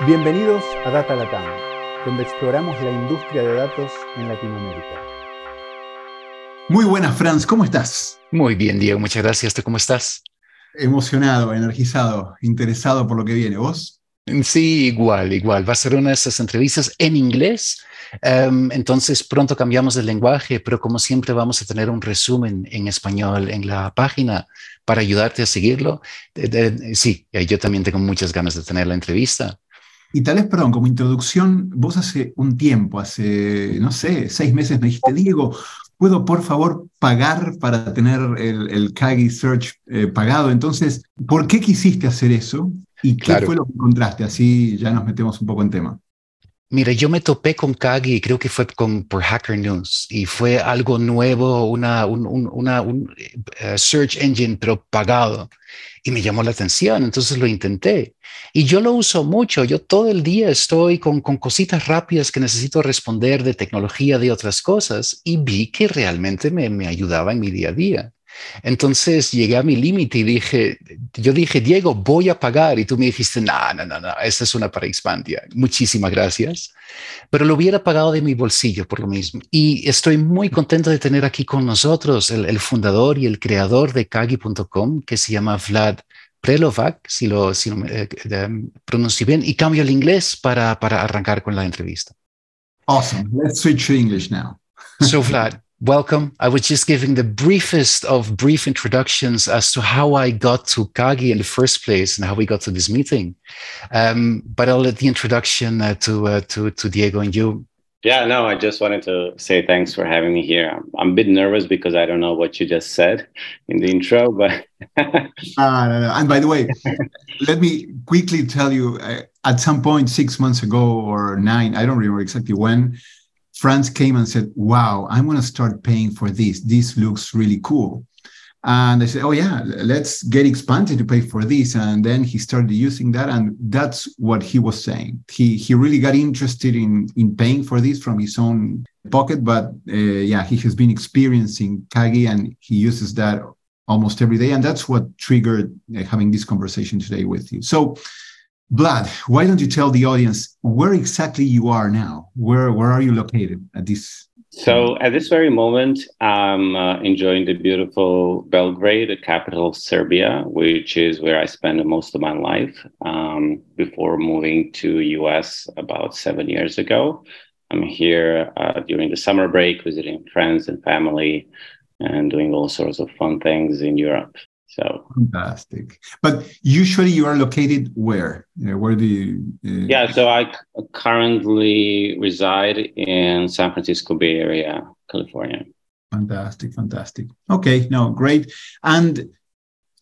Bienvenidos a Data Latam, donde exploramos la industria de datos en Latinoamérica. Muy buenas, Franz, ¿cómo estás? Muy bien, Diego, muchas gracias. ¿Tú cómo estás? Emocionado, energizado, interesado por lo que viene. ¿Vos? Sí, igual, igual. Va a ser una de esas entrevistas en inglés. Um, entonces pronto cambiamos el lenguaje, pero como siempre vamos a tener un resumen en español en la página para ayudarte a seguirlo. De, de, sí, yo también tengo muchas ganas de tener la entrevista. Y tal vez, perdón, como introducción, vos hace un tiempo, hace, no sé, seis meses me dijiste, Diego, ¿puedo por favor pagar para tener el, el Kagi Search eh, pagado? Entonces, ¿por qué quisiste hacer eso? ¿Y qué claro. fue lo que encontraste? Así ya nos metemos un poco en tema. Mira, yo me topé con Kagi, creo que fue con, por Hacker News, y fue algo nuevo, una, un, un, una, un uh, search engine, pero pagado y me llamó la atención, entonces lo intenté. Y yo lo uso mucho, yo todo el día estoy con, con cositas rápidas que necesito responder de tecnología, de otras cosas, y vi que realmente me, me ayudaba en mi día a día. Entonces llegué a mi límite y dije, yo dije, Diego, voy a pagar. Y tú me dijiste, no, no, no, no, esta es una para Expandia. Muchísimas gracias. Pero lo hubiera pagado de mi bolsillo por lo mismo. Y estoy muy contento de tener aquí con nosotros el, el fundador y el creador de Kagi.com, que se llama Vlad Prelovac, si lo, si lo eh, pronuncio bien, y cambio el inglés para, para arrancar con la entrevista. Awesome. Let's switch to English now. so, Vlad, welcome. I was just giving the briefest of brief introductions as to how I got to Kagi in the first place and how we got to this meeting. Um, but I'll let the introduction uh, to, uh, to to Diego and you. Yeah, no, I just wanted to say thanks for having me here. I'm, I'm a bit nervous because I don't know what you just said in the intro, but. uh, no, no. And by the way, let me quickly tell you uh, at some point six months ago or nine, I don't remember exactly when, Franz came and said, Wow, I'm going to start paying for this. This looks really cool. And I said, Oh, yeah, let's get expanded to pay for this. And then he started using that. And that's what he was saying. He, he really got interested in, in paying for this from his own pocket. But uh, yeah, he has been experiencing Kagi and he uses that almost every day. And that's what triggered uh, having this conversation today with you. So, Vlad, why don't you tell the audience where exactly you are now? Where where are you located at this? So at this very moment, I'm uh, enjoying the beautiful Belgrade, the capital of Serbia, which is where I spent most of my life um, before moving to US about seven years ago. I'm here uh, during the summer break, visiting friends and family, and doing all sorts of fun things in Europe. So fantastic. But usually you are located where? where do you? Uh... Yeah, so I currently reside in San Francisco Bay Area, California. Fantastic, fantastic. Okay, no, great. And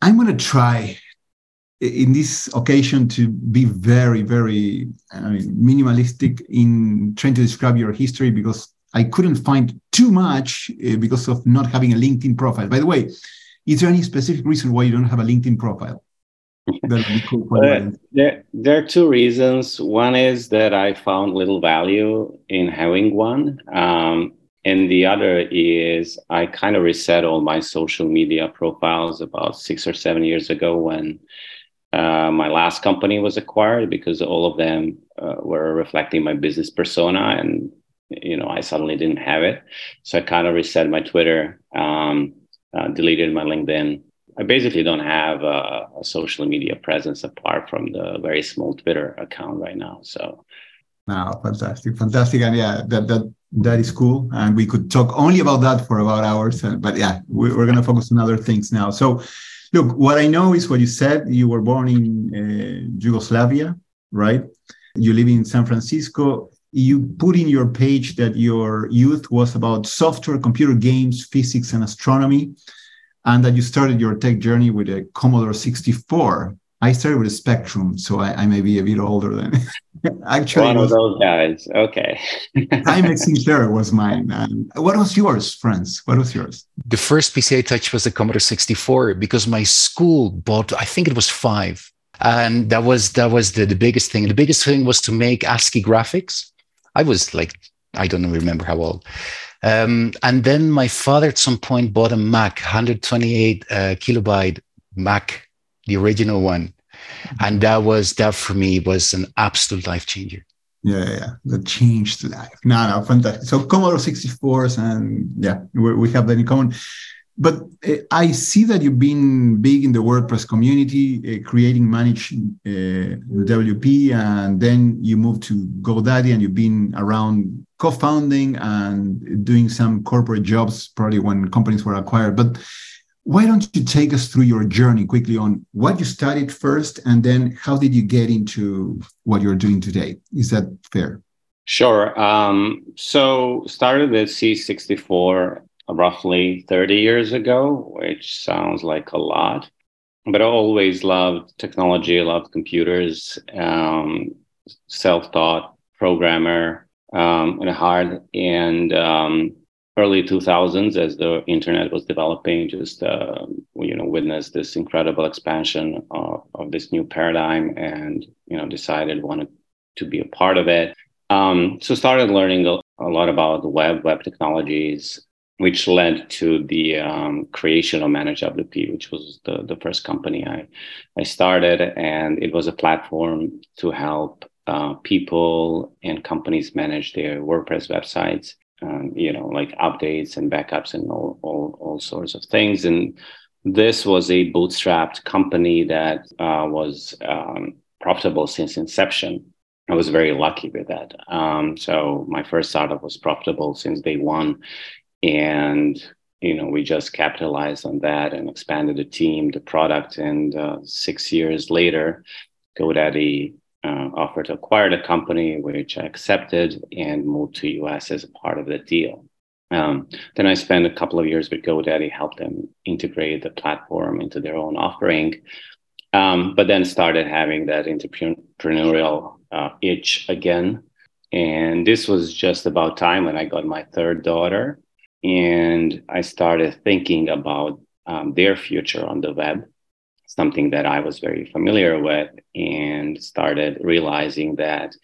I'm going to try in this occasion to be very, very I mean, minimalistic in trying to describe your history because I couldn't find too much uh, because of not having a LinkedIn profile. By the way, is there any specific reason why you don't have a LinkedIn profile? Cool uh, there, there are two reasons. One is that I found little value in having one. Um, and the other is I kind of reset all my social media profiles about six or seven years ago when uh, my last company was acquired because all of them uh, were reflecting my business persona and you know i suddenly didn't have it so i kind of reset my twitter um, uh, deleted my LinkedIn. I basically don't have a, a, social media presence apart from the very small Twitter account right now. So, now, fantastic, fantastic, and yeah, that that that is cool. And we could talk only about that for about hours. Uh, but yeah, we, are going to focus on other things now. So, look, what I know is what you said. You were born in uh, Yugoslavia, right? You live in San Francisco you put in your page that your youth was about software, computer games, physics, and astronomy, and that you started your tech journey with a Commodore 64. I started with a Spectrum, so I, I may be a bit older than actually. One of those guys. Okay. Timex Sinclair was mine. And what was yours, Franz? What was yours? The first PC I touched was the Commodore 64 because my school bought, I think it was five. And that was that was the, the biggest thing. The biggest thing was to make ASCII graphics I was like, I don't remember how old. Um, and then my father at some point bought a Mac, 128 uh, kilobyte Mac, the original one. and that was that for me was an absolute life changer yeah, yeah, that changed life. No, no, fantastic. So Commodore 64s, and yeah, we have that in common. But uh, I see that you've been big in the WordPress community, uh, creating, managing uh, WP, and then you moved to GoDaddy, and you've been around co-founding and doing some corporate jobs, probably when companies were acquired. But why don't you take us through your journey quickly on what you studied first and then how did you get into what you're doing today? Is that fair? Sure. Um, so started at C64 roughly 30 years ago, which sounds like a lot. But I always loved technology, loved computers, um, self taught programmer um, at heart. And um, early 2000s as the internet was developing just uh, you know witnessed this incredible expansion of, of, this new paradigm and you know decided wanted to be a part of it um, so started learning a, a, lot about the web web technologies which led to the um, creation of ManageWP, which was the, the first company I, I started. And it was a platform to help uh, people and companies manage their WordPress websites um, you know, like updates and backups and all, all, all sorts of things. And this was a bootstrapped company that uh, was um, profitable since inception. I was very lucky with that. Um, so my first startup was profitable since day one, and you know we just capitalized on that and expanded the team, the product, and uh, six years later, GoDaddy uh, offer to acquire the company, which I accepted and moved to US as a part of the deal. Um, then I spent a couple of years with GoDaddy, helped them integrate the platform into their own offering, um, but then started having that entrepreneurial uh, itch again. And this was just about time when I got my third daughter, and I started thinking about um, their future on the web something that I was very familiar with and started realizing that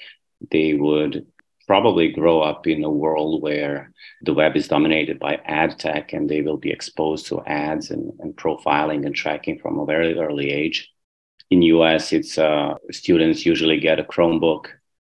they would probably grow up in a world where the web is dominated by ad tech and they will be exposed to ads and, and profiling and tracking from a very early age. In US, it's uh, students usually get a Chromebook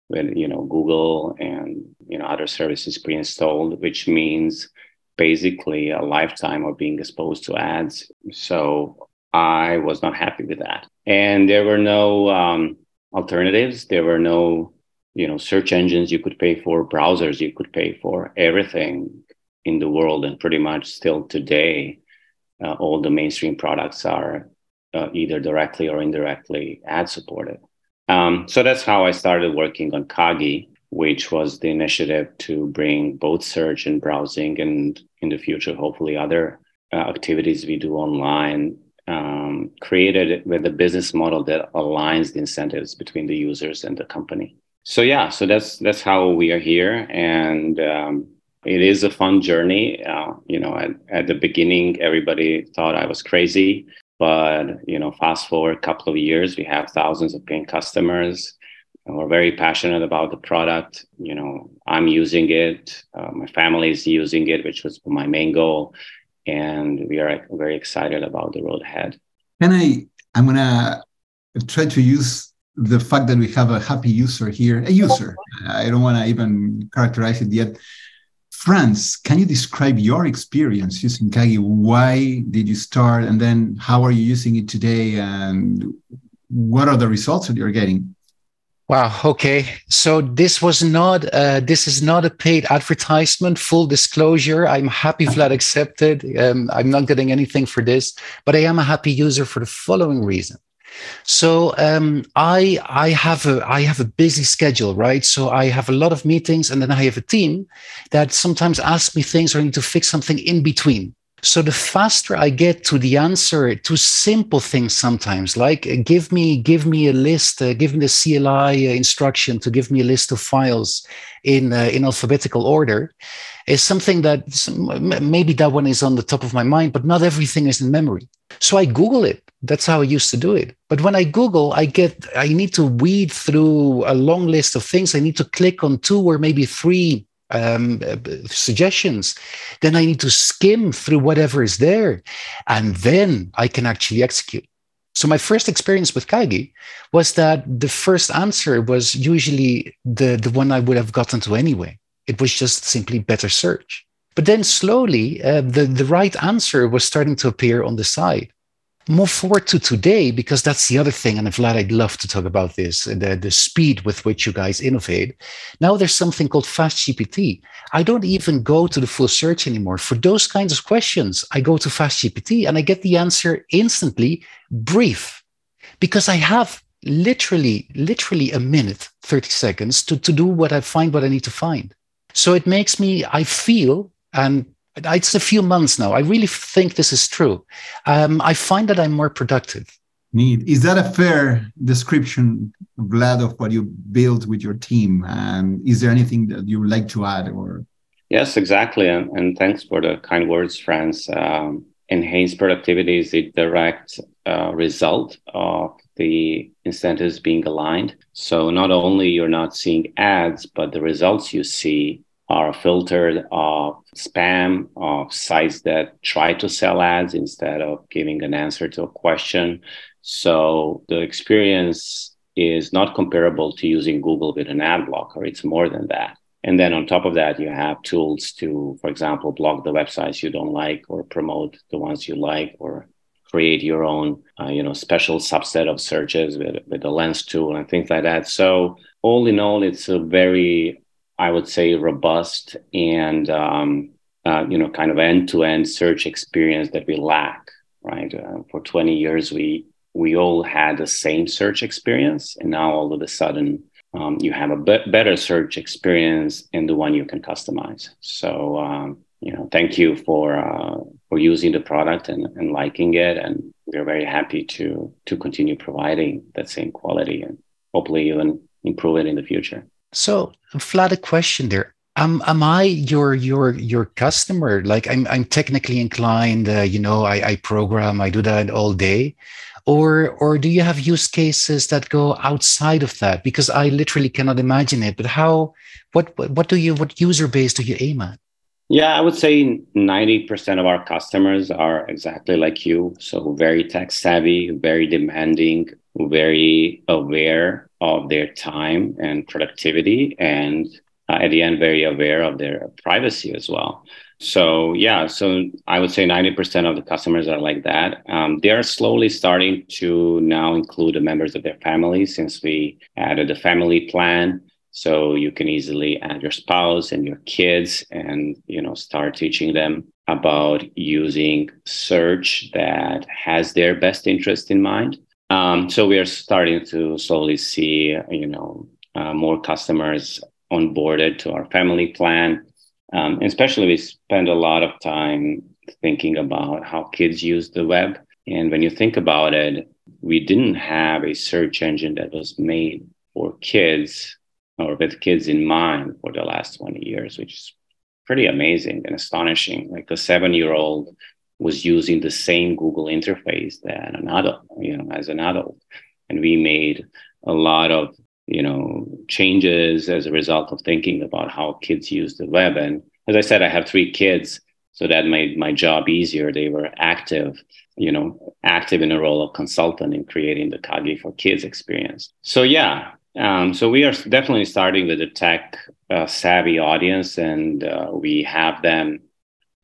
with you know Google and you know other services pre-installed, which means basically a lifetime of being exposed to ads. So I was not happy with that. And there were no um, alternatives. There were no, you know, search engines you could pay for, browsers you could pay for, everything in the world. And pretty much still today, uh, all the mainstream products are uh, either directly or indirectly ad supported. Um, so that's how I started working on Kagi, which was the initiative to bring both search and browsing and in the future, hopefully, other uh, activities we do online um, created with a business model that aligns the incentives between the users and the company. So yeah, so that's that's how we are here, and um, it is a fun journey. Uh, you know, at, at the beginning, everybody thought I was crazy, but you know, fast forward a couple of years, we have thousands of paying customers. And we're very passionate about the product. You know, I'm using it. Uh, my family is using it, which was my main goal and we are very excited about the road ahead. Can I? I'm gonna try to use the fact that we have a happy user here, a user. I don't want to even characterize it yet. Franz, can you describe your experience using Kagi? Why did you start, and then how are you using it today, and what are the results that you're getting? Wow. Okay. So this was not. Uh, this is not a paid advertisement. Full disclosure. I'm happy Vlad accepted. Um, I'm not getting anything for this, but I am a happy user for the following reason. So um, I I have a I have a busy schedule, right? So I have a lot of meetings, and then I have a team that sometimes ask me things or I need to fix something in between. So the faster I get to the answer to simple things sometimes, like uh, give me give me a list, uh, give me the CLI uh, instruction to give me a list of files in uh, in alphabetical order, is something that maybe that one is on the top of my mind, but not everything is in memory. So I Google it. That's how I used to do it. But when I Google, I get I need to weed through a long list of things. I need to click on two or maybe three um, suggestions, then I need to skim through whatever is there, and then I can actually execute. So my first experience with Kagi was that the first answer was usually the, the one I would have gotten to anyway. It was just simply better search. But then slowly, uh, the, the right answer was starting to appear on the side move forward to today because that's the other thing and vlad i'd love to talk about this uh, the, the speed with which you guys innovate. Now there's something called fast gpt i don't even go to the full search anymore. For those kinds of questions i go to fast gpt and i get the answer instantly brief because i have literally literally a minute 30 seconds to, to do what i find what i need to find. So it makes me i feel and it's a few months now. I really think this is true. Um, I find that I'm more productive. Neat. Is that a fair description, Vlad, of what you build with your team? And is there anything that you would like to add? Or yes, exactly. And, and thanks for the kind words, Franz. Um, enhanced productivity is a direct uh, result of the incentives being aligned. So not only you're not seeing ads, but the results you see are filtered of spam, of sites that try to sell ads instead of giving an answer to a question. So the experience is not comparable to using Google with an ad blocker. It's more than that. And then on top of that, you have tools to, for example, block the websites you don't like or promote the ones you like or create your own, uh, you know, special subset of searches with, with the lens tool and things like that. So all in all, it's a very I would say, robust and um, uh, you know, kind of end-to-end search experience that we lack. Right, uh, for 20 years, we we all had the same search experience, and now all of a sudden, um, you have a be- better search experience and the one you can customize. So, um, you know, thank you for uh, for using the product and, and liking it, and we're very happy to to continue providing that same quality and hopefully even improve it in the future. So, Vlad, a question there. Um, am I your your your customer? Like, I'm I'm technically inclined. Uh, you know, I, I program. I do that all day, or or do you have use cases that go outside of that? Because I literally cannot imagine it. But how? What what, what do you? What user base do you aim at? Yeah, I would say 90% of our customers are exactly like you. So, very tech savvy, very demanding, very aware of their time and productivity, and uh, at the end, very aware of their privacy as well. So, yeah, so I would say 90% of the customers are like that. Um, they are slowly starting to now include the members of their family since we added the family plan so you can easily add your spouse and your kids and you know start teaching them about using search that has their best interest in mind um, so we are starting to slowly see you know uh, more customers onboarded to our family plan um, especially we spend a lot of time thinking about how kids use the web and when you think about it we didn't have a search engine that was made for kids or with kids in mind for the last 20 years, which is pretty amazing and astonishing. Like a seven year old was using the same Google interface that an adult, you know, as an adult. And we made a lot of, you know, changes as a result of thinking about how kids use the web. And as I said, I have three kids. So that made my job easier. They were active, you know, active in a role of consultant in creating the Kagi for Kids experience. So yeah, um, so we are definitely starting with a tech uh, savvy audience, and uh, we have them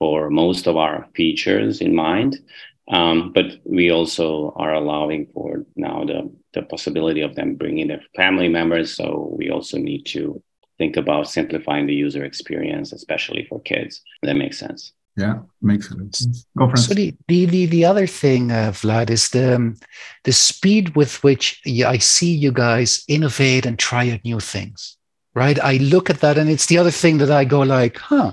for most of our features in mind. Um, but we also are allowing for now the, the possibility of them bringing their family members. So we also need to think about simplifying the user experience, especially for kids. That makes sense. Yeah, makes sense. Go for So the, the, the, the other thing, uh, Vlad, is the, um, the speed with which I see you guys innovate and try out new things, right? I look at that and it's the other thing that I go like, huh.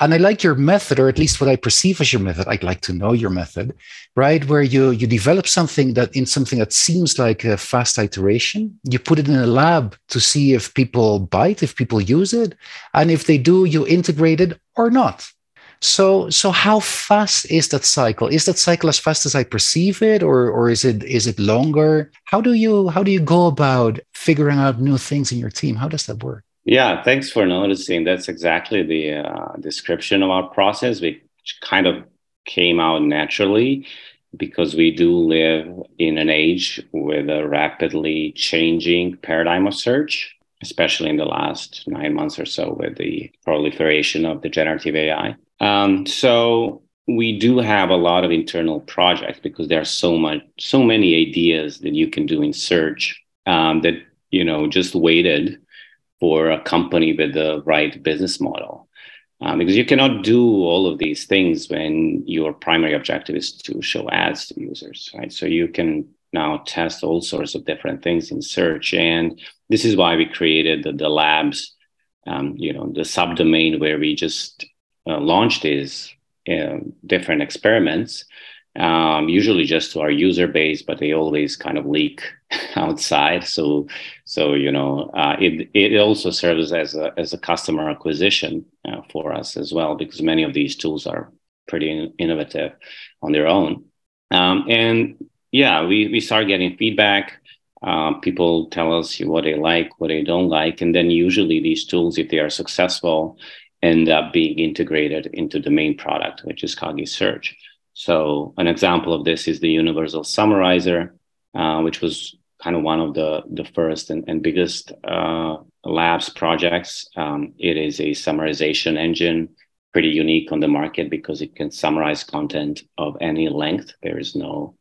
And I like your method, or at least what I perceive as your method. I'd like to know your method, right? Where you you develop something that in something that seems like a fast iteration, you put it in a lab to see if people bite, if people use it, and if they do, you integrate it or not so, so how fast is that cycle? Is that cycle as fast as I perceive it, or or is it is it longer? How do you how do you go about figuring out new things in your team? How does that work? Yeah, thanks for noticing. That's exactly the uh, description of our process. We kind of came out naturally. because we do live in an age with a rapidly changing paradigm of search, especially in the last nine months or so with the proliferation of the generative AI. Um, so we do have a lot of internal projects because there are so much, so many ideas that you can do in search um, that you know just waited for a company with the right business model. Um, because you cannot do all of these things when your primary objective is to show ads to users, right? So you can now test all sorts of different things in search, and this is why we created the, the labs, um, you know, the subdomain where we just uh, launched these uh, different experiments um, usually just to our user base, but they always kind of leak outside. So, so you know, uh, it it also serves as a as a customer acquisition uh, for us as well, because many of these tools are pretty innovative on their own. Um, and yeah, we we start getting feedback. Uh, people tell us what they like, what they don't like, and then usually these tools, if they are successful, end up being integrated into the main product, which is Kagi Search. So an example of this is the Universal Summarizer, uh, which was kind of one of the, the first and, and biggest uh, labs projects. Um, it is a summarization engine, pretty unique on the market because it can summarize content of any length. There is no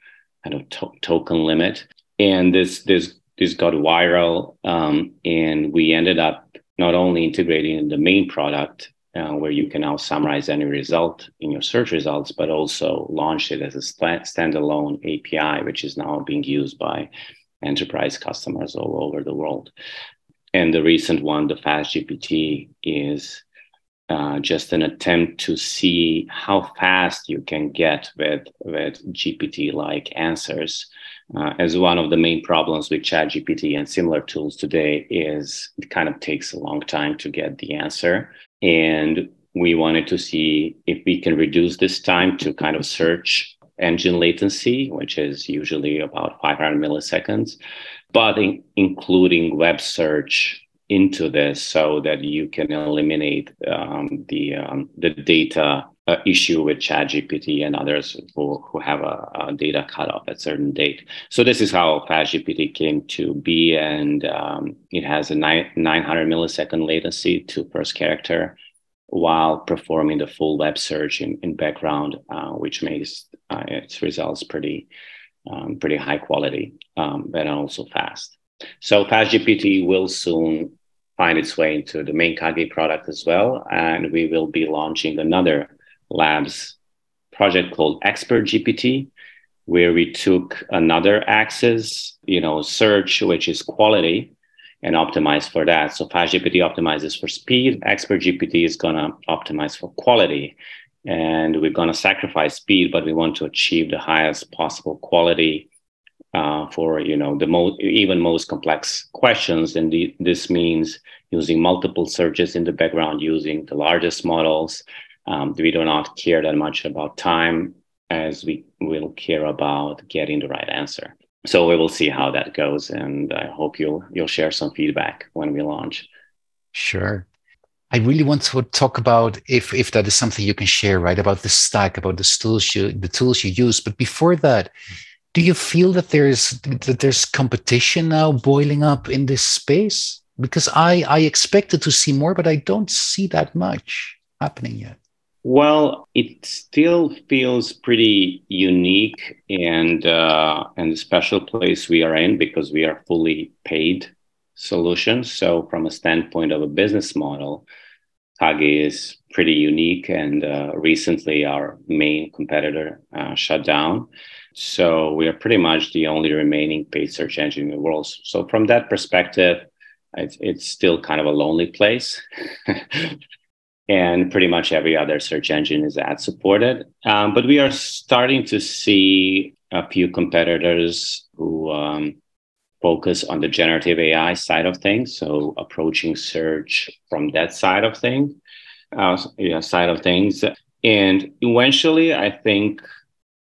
kind of to- token limit. And this, this, this got viral, um, and we ended up not only integrating the main product uh, where you can now summarize any result in your search results, but also launch it as a st- standalone API, which is now being used by enterprise customers all over the world. And the recent one, the FastGPT, is uh, just an attempt to see how fast you can get with, with GPT-like answers. Uh, as one of the main problems with ChatGPT and similar tools today is it kind of takes a long time to get the answer. And we wanted to see if we can reduce this time to kind of search engine latency, which is usually about 500 milliseconds, but in, including web search into this so that you can eliminate um, the um, the data uh, issue with ChatGPT and others who, who have a, a, data cutoff at certain date. So this is how FastGPT came to be, and um, it has a nine, 900 millisecond latency to first character while performing the full web search in, in background, uh, which makes uh, its results pretty um, pretty high quality, um, but also fast. So FastGPT will soon find its way into the main Kagi product as well, and we will be launching another labs project called Expert GPT, where we took another axis, you know, search, which is quality, and optimize for that. So FastGPT optimizes for speed. Expert GPT is going to optimize for quality. And we're going to sacrifice speed, but we want to achieve the highest possible quality uh, for you know the most even most complex questions. And the, this means using multiple searches in the background, using the largest models, um, we do not care that much about time as we will care about getting the right answer. So we will see how that goes, and I hope you'll you'll share some feedback when we launch. Sure. I really want to talk about if if that is something you can share, right? About the stack, about the tools you the tools you use. But before that, do you feel that there's that there's competition now boiling up in this space? Because I I expected to see more, but I don't see that much happening yet. Well, it still feels pretty unique and uh, and a special place we are in because we are fully paid solutions. So, from a standpoint of a business model, Kagi is pretty unique. And uh, recently, our main competitor uh, shut down. So, we are pretty much the only remaining paid search engine in the world. So, from that perspective, it's, it's still kind of a lonely place. and pretty much every other search engine is ad supported. Um, but we are starting to see a few competitors who um, focus on the generative AI side of things, so approaching search from that side of things, uh, yeah, side of things, and eventually, I think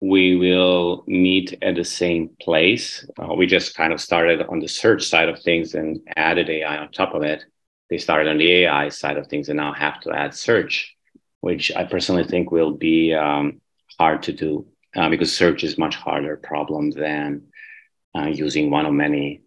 we will meet at the same place. Uh, we just kind of started on the search side of things and added AI on top of it they started on the AI side of things and now have to add search, which I personally think will be um, hard to do uh, because search is much harder problem than uh, using one of many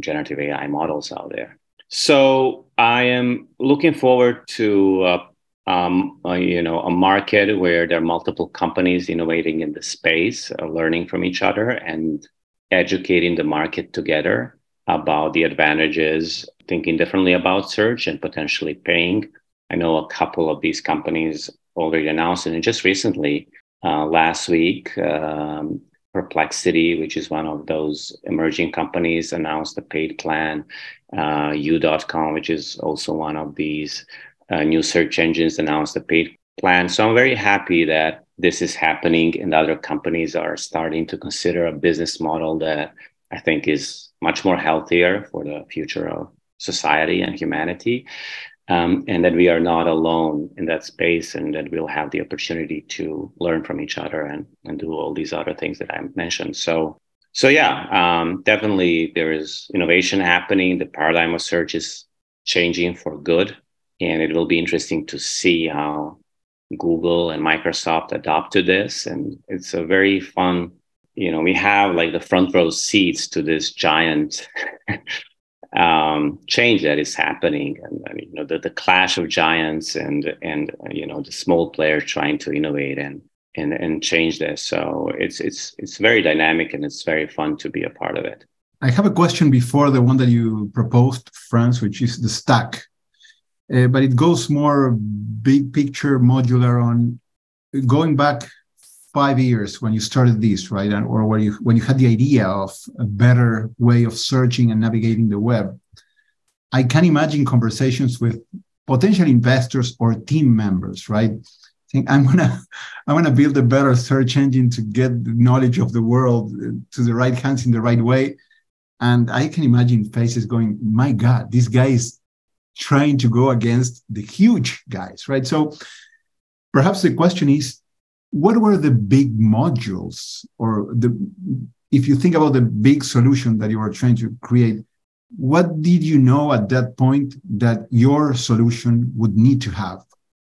generative AI models out there. So I am looking forward to uh, um, uh, you know a market where there are multiple companies innovating in the space, uh, learning from each other, and educating the market together about the advantages, thinking differently about search, and potentially paying. I know a couple of these companies already announced, and just recently, uh, last week, um, Perplexity, which is one of those emerging companies, announced a paid plan. Uh, U.com, which is also one of these uh, new search engines, announced a paid plan. So I'm very happy that this is happening and other companies are starting to consider a business model that I think is much more healthier for the future of society and humanity um, and that we are not alone in that space and that we'll have the opportunity to learn from each other and, and do all these other things that i mentioned. So so yeah um, definitely there is innovation happening. The paradigm of search is changing for good and it will be interesting to see how google and microsoft adopt to this. And it's a very fun you know we have like the front row seats to this giant um, change that is happening, and, you know the, the clash of giants and and you know the small players trying to innovate and and and change this. So it's it's it's very dynamic and it's very fun to be a part of it. I have a question before the one that you proposed, Franz, which is the stack, uh, but it goes more big picture, modular on going back five years when you started this, right? And, or when you when you had the idea of a better way of searching and navigating the web. I can imagine conversations with potential investors or team members, right? Think I'm gonna I'm gonna build a better search engine to get the knowledge of the world uh, to the right hands in the right way. And I can imagine faces going, my God, this guy is trying to go against the huge guys, right? So perhaps the question is what were the big modules or the if you think about the big solution that you were trying to create what did you know at that point that your solution would need to have?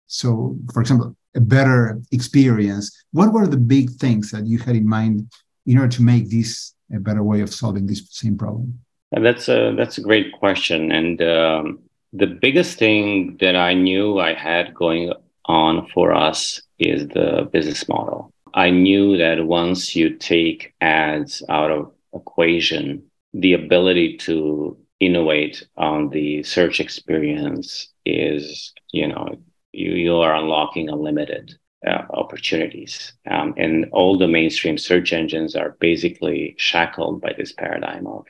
So for example a better experience. What were the big things that you had in mind in order to make this a better way of solving this same problem? That's a that's a great question. And um, the biggest thing that i knew i had going on for us is the business model. I knew that once you take ads out of equation, the ability to innovate on the search experience is, you know, you, you are unlocking unlimited uh, opportunities. Um, and all the mainstream search engines are basically shackled by this paradigm of,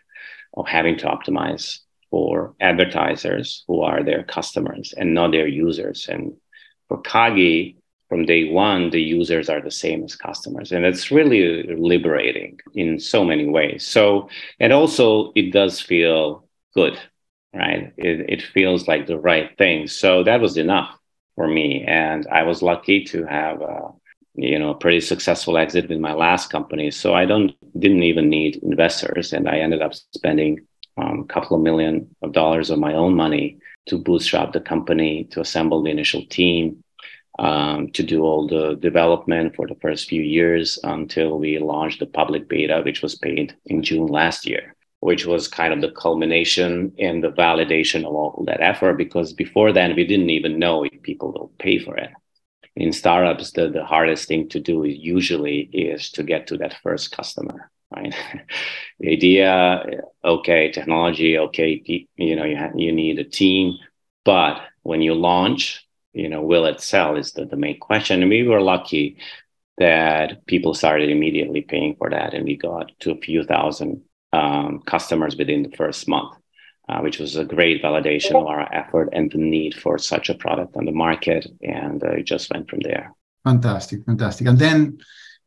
of having to optimize for advertisers who are their customers and not their users. And for Kagi, from day one, the users are the same as customers. And it's really liberating in so many ways. So, and also it does feel good, right? It, it feels like the right thing. So that was enough for me. And I was lucky to have you know, pretty successful exit with my last company. So I don't, didn't even need investors. And I ended up spending um, a couple of million of dollars of my own money to bootstrap the company, to assemble the initial team, um, to do all the development for the first few years until we launched the public beta, which was paid in June last year, which was kind of the culmination and the validation of all that effort. Because before then, we didn't even know if people will pay for it. In startups, the, the hardest thing to do is usually is to get to that first customer right? the idea, okay, technology, okay, you know, you, ha- you need a team, but when you launch, you know, will it sell is the, the main question. And we were lucky that people started immediately paying for that. And we got to a few thousand um, customers within the first month, uh, which was a great validation of our effort and the need for such a product on the market. And uh, it just went from there. Fantastic, fantastic. And then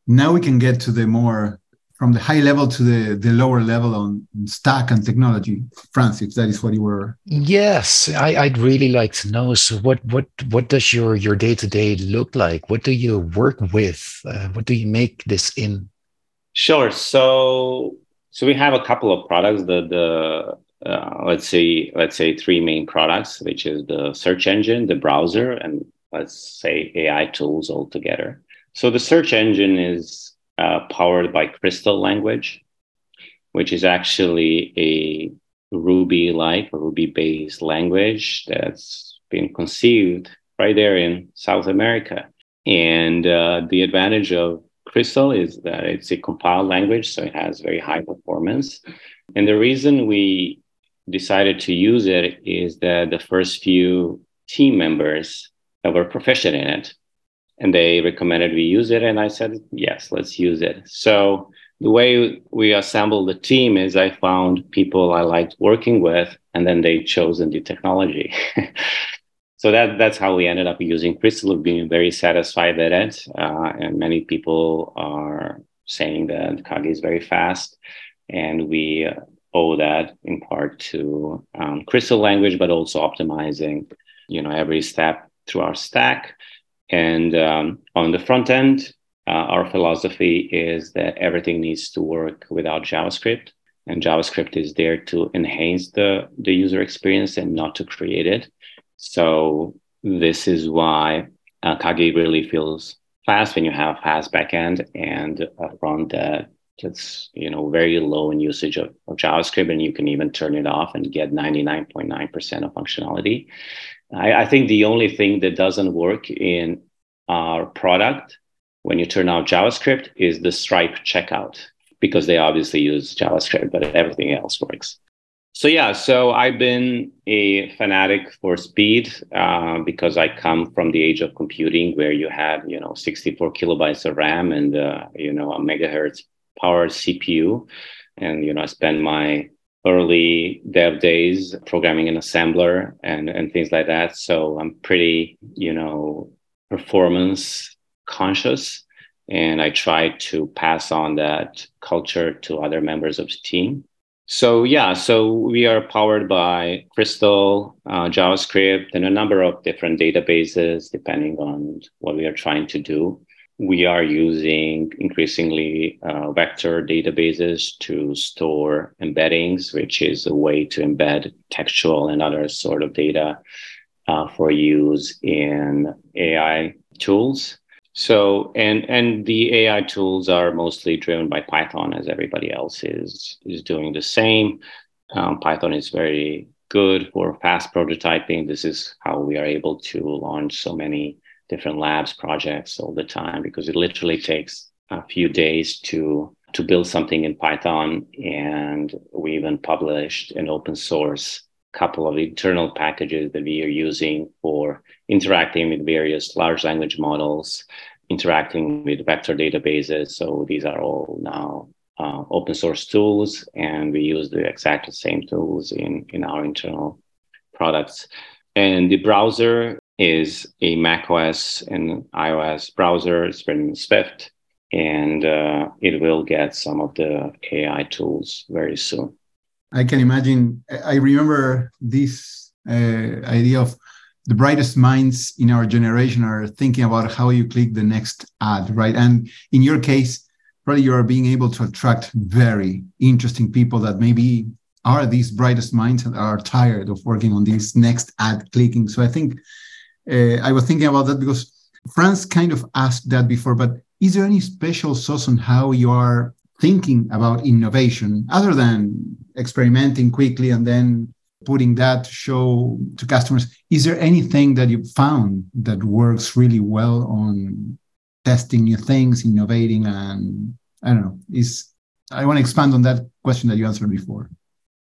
now we can get to the more from the high level to the, the lower level on stack and technology franz if that is what you were yes I, i'd really like to know. So what what what does your your day-to-day look like? What do you work with? Uh, what do you make this in? Sure. So so we have a couple of products. The the uh, let's say let's say three main products which is the search engine the browser and let's say ai tools all together so the search engine is uh, powered by Crystal language, which is actually a Ruby like or Ruby based language that's been conceived right there in South America. And uh, the advantage of Crystal is that it's a compiled language, so it has very high performance. And the reason we decided to use it is that the first few team members that were proficient in it and they recommended we use it and i said yes let's use it. So the way we assembled the team is i found people i liked working with and then they chose the technology. So that that's how we ended up using crystal being very satisfied with it. Uh, and many people are saying that kagi is very fast and we owe that in part to um, crystal language but also optimizing you know every step through our stack and um, on the front end, uh, our philosophy is that everything needs to work without JavaScript. And JavaScript is there to enhance the, the user experience and not to create it. So this is why uh, Kagi really feels fast when you have fast backend and a front that that's you know very low in usage of, of JavaScript, and you can even turn it off and get 99.9% of functionality. I, I think the only thing that doesn't work in our product when you turn out JavaScript is the Stripe checkout because they obviously use JavaScript, but everything else works. So yeah, so I've been a fanatic for speed uh, because I come from the age of computing where you had you know 64 kilobytes of RAM and uh, you know a megahertz powered CPU, and you know I spent my early dev days programming in assembler and and things like that. So i'm pretty you know performance conscious. And i try to pass on that culture to other members of the team. So yeah so we are powered by crystal uh, javascript and a number of different databases depending on what we are trying to do we are using increasingly uh, vector databases to store embeddings, which is a way to embed textual and other sort of data uh, for use in AI tools. So, and and the AI tools are mostly driven by Python, as everybody else is is doing the same. Um, Python is very good for fast prototyping. This is how we are able to launch so many different labs projects all the time because it literally takes a few days to to build something in Python. And we even published an open source couple of internal packages that we are using for interacting with various large language models, interacting with vector databases. So these are all now uh, open source tools, and we use the exact same tools in, in our internal products. And the browser is a macOS and iOS browser. It's written in Swift, and uh, it will get some of the AI tools very soon. I can imagine. I remember this uh, idea of the brightest minds in our generation are thinking about how you click the next ad, right? And in your case, probably you are being able to attract very interesting people that maybe are these brightest minds and are tired of working on these next ad clicking. So I think uh, I was thinking about that because Franz kind of asked that before, but is there any special sauce on how you are thinking about innovation other than experimenting quickly and then putting that show to customers? Is there anything that you found that works really well on testing new things, innovating, and I don't know? Is I want to expand on that question that you answered before.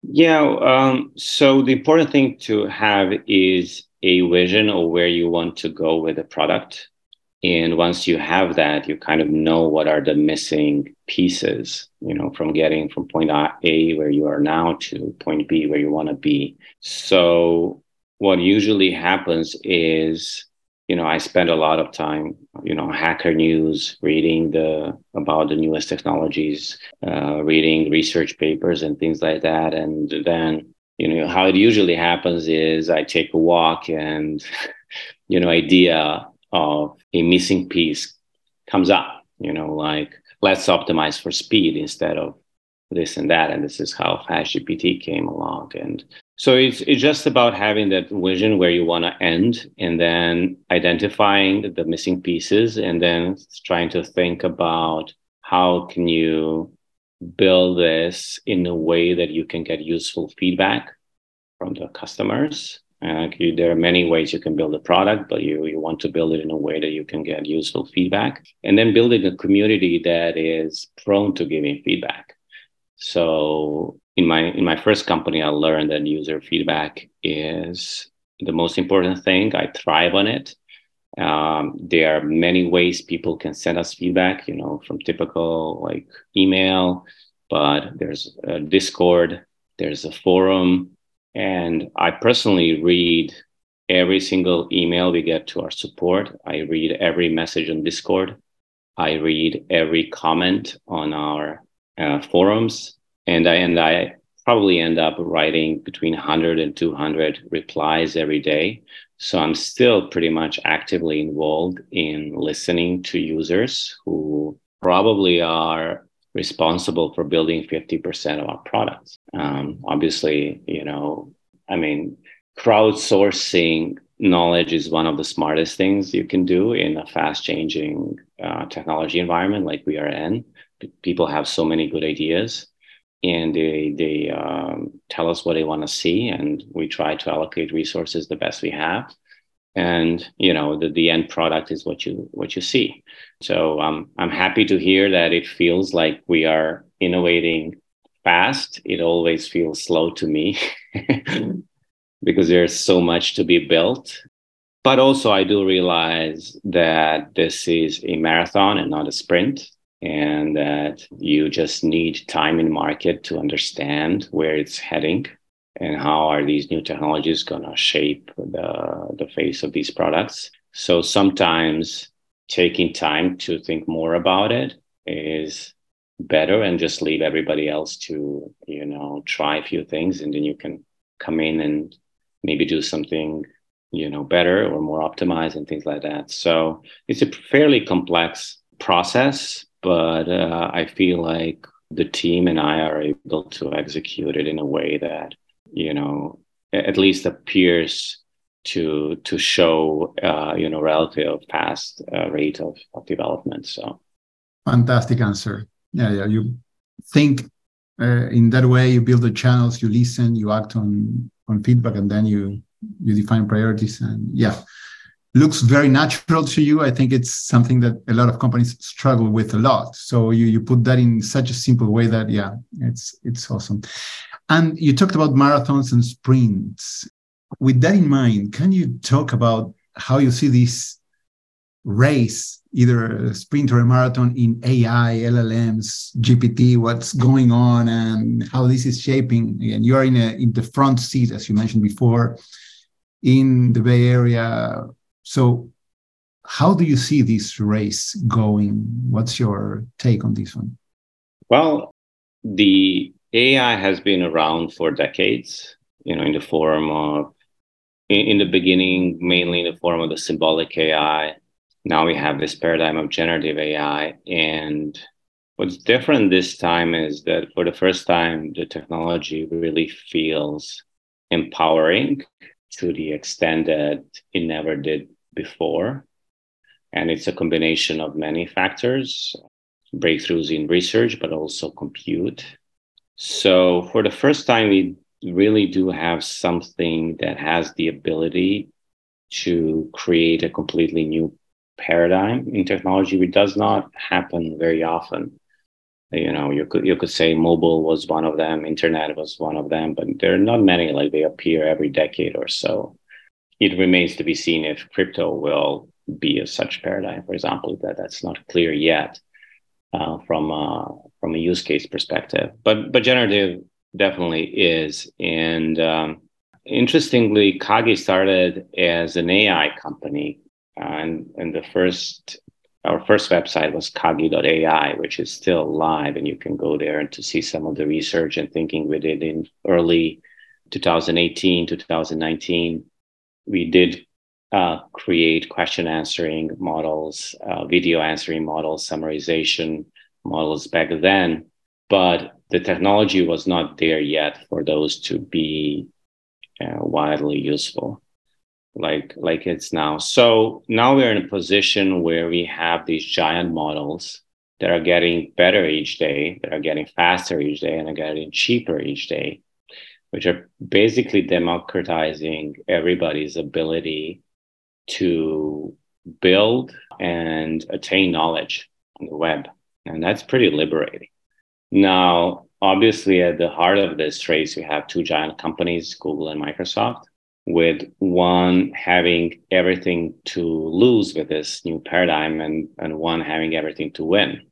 Yeah. Um, so the important thing to have is a vision of where you want to go with the product. And once you have that, you kind of know what are the missing pieces, you know, from getting from point A where you are now to point B where you want to be. So what usually happens is, you know, I spend a lot of time, you know, hacker news, reading the about the newest technologies, uh, reading research papers and things like that, and then you know how it usually happens is i take a walk and you know idea of a missing piece comes up you know like let's optimize for speed instead of this and that. And this is how fast gpt came along. And so it's, it's just about having that vision where you want to end and then identifying the missing pieces and then trying to think about how can you build this in a way that you can get useful feedback from the customers uh, you, there are many ways you can build a product, but you, you want to build it in a way that you can get useful feedback. And then building a community that is prone to giving feedback. So in my in my first company, I learned that user feedback is the most important thing. I thrive on it. Um, there are many ways people can send us feedback, you know, from typical like email, but there's a Discord, there's a forum, and I personally read every single email we get to our support. I read every message on Discord. I read every comment on our uh, forums. And I, and I probably end up writing between 100 and 200 replies every day. So I'm still pretty much actively involved in listening to users who probably are responsible for building 50% of our products. Um, obviously, you know, I mean, crowdsourcing knowledge is one of the smartest things you can do in a fast changing uh, technology environment like we are in. People have so many good ideas and they, they um, tell us what they want to see and we try to allocate resources the best we have. And you know the, the end product is what you what you see. So um, i'm happy to hear that it feels like we are innovating fast. It always feels slow to me because there's so much to be built. But also i do realize that this is a marathon and not a sprint and that you just need time in market to understand where it's heading and how are these new technologies going to shape the, the face of these products. So sometimes taking time to think more about it is better and just leave everybody else to, you know, try a few things and then you can come in and maybe do something, you know, better or more optimized and things like that. So it's a fairly complex process, but uh, I feel like the team and I are able to execute it in a way that you know at least appears to to show uh, you know relative fast uh, rate of, of development so. Fantastic answer. Yeah yeah you think uh, in that way you build the channels you listen you act on on feedback and then you you define priorities and yeah looks very natural to you i think it's something that a lot of companies struggle with a lot so you you put that in such a simple way that yeah it's it's awesome and you talked about marathons and sprints. With that in mind, can you talk about how you see this race, either a sprint or a marathon, in AI, LLMs, GPT, what's going on, and how this is shaping? And you are in, a, in the front seat, as you mentioned before, in the Bay Area. So, how do you see this race going? What's your take on this one? Well, the AI has been around for decades, you know, in the form of, in, in, the beginning, mainly in the form of the symbolic AI. Now we have this paradigm of generative AI. And what's different this time is that for the first time, the technology really feels empowering to the extent that it never did before. And it's a combination of many factors breakthroughs in research, but also compute so for the first time, we really do have something that has the ability to create a completely new paradigm in technology, which does not happen very often. You know, you could you could say mobile was one of them, internet was one of them, but there are not many. Like they appear every decade or so. It remains to be seen if crypto will be a such paradigm. For example, that that's not clear yet uh, from uh, from a use case perspective. But but generative definitely is. And um, interestingly, Kagi started as an AI company, and and the first our first website was kagi.ai, which is still live, and you can go there and to see some of the research and thinking we did in early 2018 2019. We did uh, create question answering models, uh, video answering models, summarization models back then, but the technology was not there yet for those to be uh, widely useful like like it's now. So now we're in a position where we have these giant models that are getting better each day, that are getting faster each day, and are getting cheaper each day, which are basically democratizing everybody's ability to build and attain knowledge on the web. And that's pretty liberating. Now, obviously, at the heart of this race, you have two giant companies, Google and Microsoft, with one having everything to lose with this new paradigm and, and one having everything to win.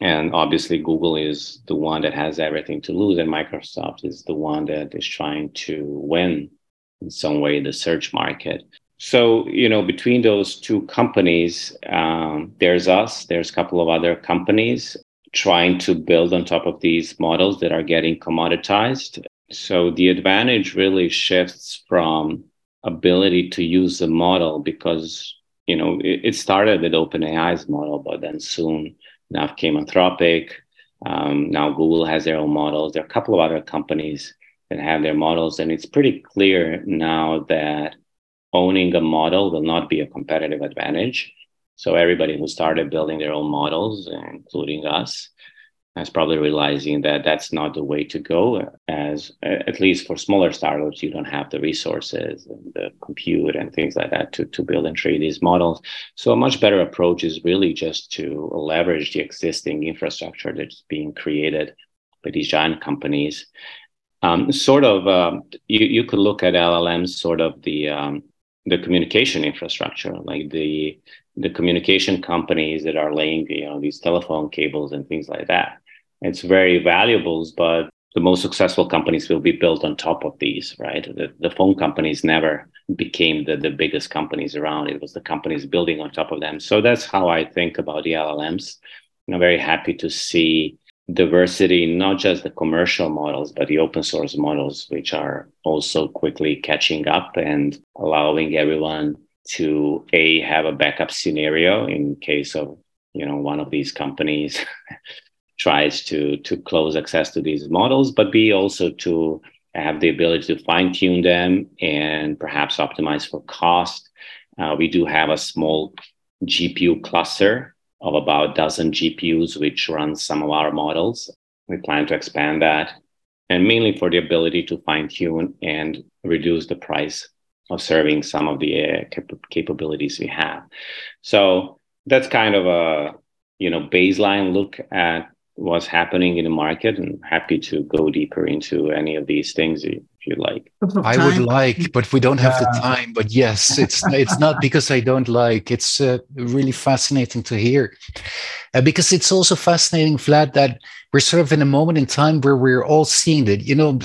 And obviously, Google is the one that has everything to lose, and Microsoft is the one that is trying to win in some way the search market. So, you know, between those two companies, um, there's us, there's a couple of other companies trying to build on top of these models that are getting commoditized. So the advantage really shifts from ability to use the model because, you know, it, it started with OpenAI's model, but then soon now came Anthropic. Um, now Google has their own models. There are a couple of other companies that have their models, and it's pretty clear now that owning a model will not be a competitive advantage. So everybody who started building their own models, including us, is probably realizing that that's not the way to go. As at least for smaller startups, you don't have the resources and the compute and things like that to, to build and trade these models. So a much better approach is really just to leverage the existing infrastructure that's being created by these giant companies. Um, sort of, um, you, you could look at LLMs sort of the um, the communication infrastructure, like the the communication companies that are laying you know these telephone cables and things like that. It's very valuable, but the most successful companies will be built on top of these, right? The, the phone companies never became the, the biggest companies around. It was the companies building on top of them. So that's how I think about the LLMs. I'm very happy to see diversity, not just the commercial models, but the open source models, which are also quickly catching up and allowing everyone to a have a backup scenario in case of you know one of these companies tries to to close access to these models, but b also to have the ability to fine tune them and perhaps optimize for cost. Uh, we do have a small GPU cluster of about a dozen GPUs, which runs some of our models. We plan to expand that, and mainly for the ability to fine tune and reduce the price of serving some of the uh, cap- capabilities we have. So that's kind of a you know baseline look at what's happening in the market, and happy to go deeper into any of these things if you like. I would like, but we don't have yeah. the time. But yes, it's it's not because I don't like. It's uh, really fascinating to hear, uh, because it's also fascinating, Vlad, that we're sort of in a moment in time where we're all seeing that. You know,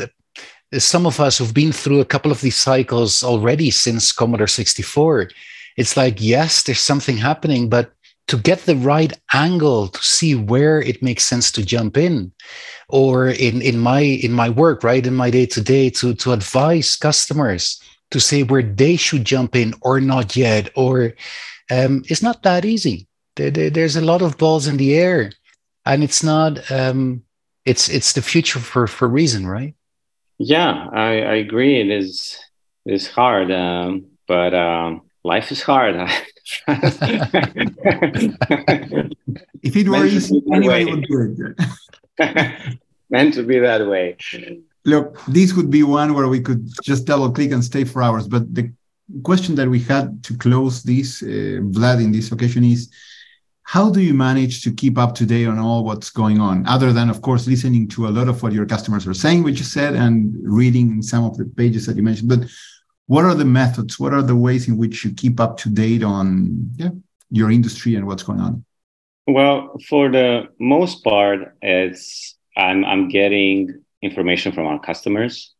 some of us who've been through a couple of these cycles already since Commodore 64. It's like yes, there's something happening, but to get the right angle to see where it makes sense to jump in or in in my in my work right in my day to day to to advise customers to say where they should jump in or not yet or um, it's not that easy. There, there, there's a lot of balls in the air and it's not um, it's it's the future for for reason right? Yeah i, I agree. It is it's hard um, but um, life is hard if it were easy anybody would do it meant to be that way. Look, this would be one where we could just double click and stay for hours. But the question that we had to close this, uh, Vlad, in this occasion is how do you manage to keep up to date on all what's going on, other than, of course, listening to a lot of what your customers are saying, which you said, and reading some of the pages that you mentioned? But what are the methods? What are the ways in which you keep up to date on yeah, your industry and what's going on? Well, for the most part, it's I'm, I'm getting information from our customers.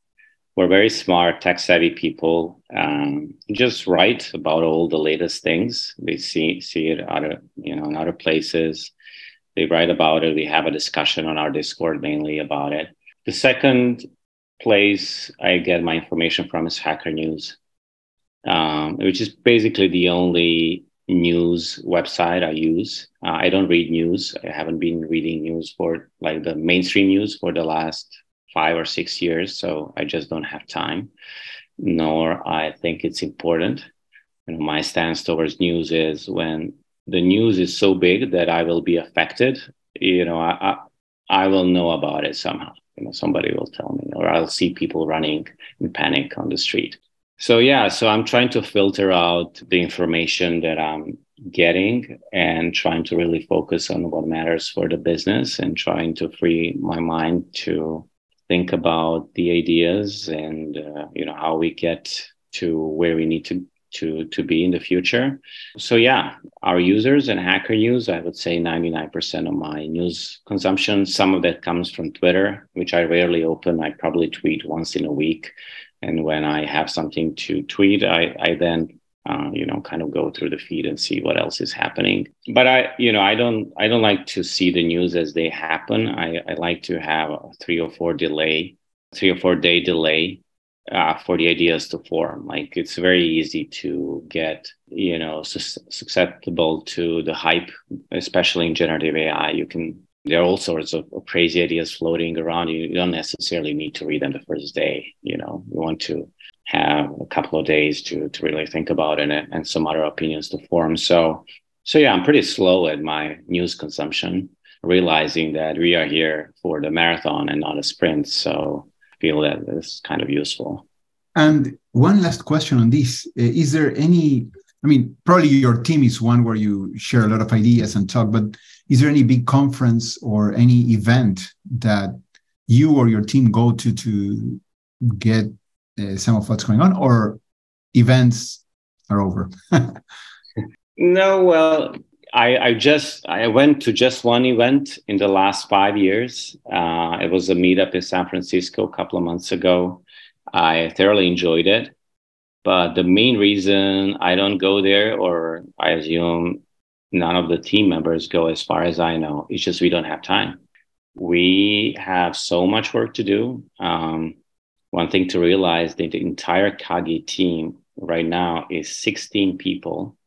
We're very smart, tech savvy people. Um, just write about all the latest things. They see see it other you know in other places. They write about it. We have a discussion on our Discord mainly about it. The second place I get my information from is Hacker News, um, which is basically the only news website I use. Uh, I don't read news. I haven't been reading news for like the mainstream news for the last five or six years. So I just don't have time, nor I think it's important. Know, my stance towards news is when the news is so big that I will be affected you know, I, I, I will know about it somehow. You know, somebody will tell me, or I'll see people running in panic on the street. So yeah, so I'm trying to filter out the information that I'm getting and trying to really focus on what matters for the business and trying to free my mind to think about the ideas and uh, you know how we get to where we need to to to be in the future. So yeah, our users and Hacker News, I would say 99% of my news consumption. Some of that comes from Twitter, which I rarely open. I probably tweet once in a week, and when I have something to tweet, I I then uh, you know kind of go through the feed and see what else is happening. But I you know I don't I don't like to see the news as they happen. I I like to have a three or four delay, three or four day delay uh, for the ideas to form. Like it's very easy to get, you know, su- susceptible to the hype, especially in generative AI. You can, there are all sorts of, of, crazy ideas floating around. You, you don't necessarily need to read them the first day. You know, you want to have a couple of days to, to really think about it and, and some other opinions to form. So, so yeah, I'm pretty slow at my news consumption, realizing that we are here for the marathon and not a sprint. So feel that is kind of useful. And one last question on this: uh, Is there any? I mean, probably your team is one where you share a lot of ideas and talk, but is there any big conference or any event that you or your team go to to get uh, some of what's going on, or events are over? no, well, I, I, just I went to just one event in the last five years. Uh, it was a meetup in San Francisco a couple of months ago. I thoroughly enjoyed it, but the main reason I don't go there, or I assume none of the team members go, as far as I know, is just we don't have time. We have so much work to do. Um, one thing to realize: that the entire Kagi team right now is 16 people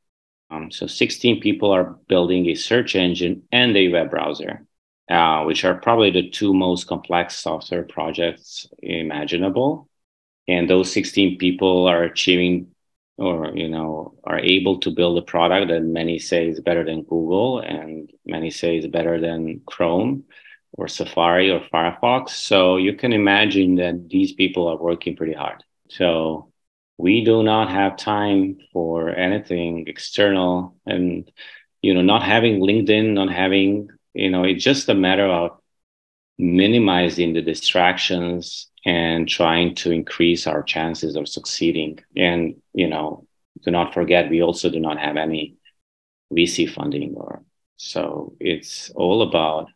um, so 16 people are building a search engine and a web browser, uh, which are probably the two most complex software projects imaginable. And those 16 people are achieving or you know are able to build a product that many say is better than Google and many say is better than Chrome or Safari or Firefox. So you can imagine that these people are working pretty hard. So we do not have time for anything external and you know not having linkedin not having you know it's just a matter of minimizing the distractions and trying to increase our chances of succeeding. And you know do not forget we also do not have any vc funding or so it's all about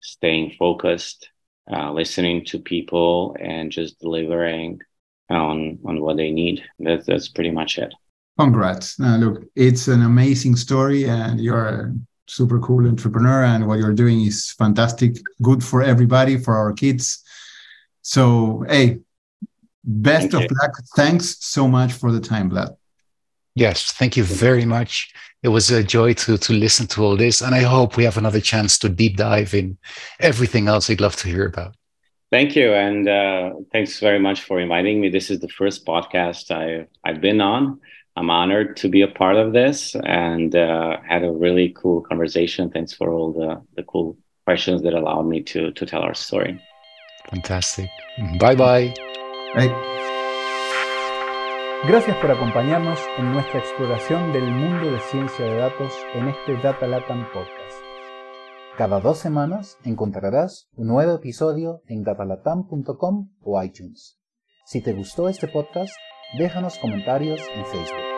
staying focused uh, listening to people and just delivering on on what they need. That's that's pretty much it. Congrats! Uh, look, it's an amazing story, and you're a super cool entrepreneur, and what you're doing is fantastic. Good for everybody, for our kids. So, hey, best thank of you. luck. Thanks so much for the time, Vlad. Yes, thank you very much. It was a joy to to listen to all this, and I hope we have another chance to deep dive in everything else I'd love to hear about. Thank you, and uh, thanks very much for inviting me. This is the first podcast I I've been on. I'm honored to be a part of this, and uh, had a really cool conversation. Thanks for all the the cool questions that allowed me to to tell our story. Fantastic. Bye bye. Bye. Gracias por acompañarnos en nuestra exploración del mundo de ciencia de datos en este Data Latam Podcast. Cada dos semanas encontrarás un nuevo episodio en datalatam.com o iTunes. Si te gustó este podcast, déjanos comentarios en Facebook.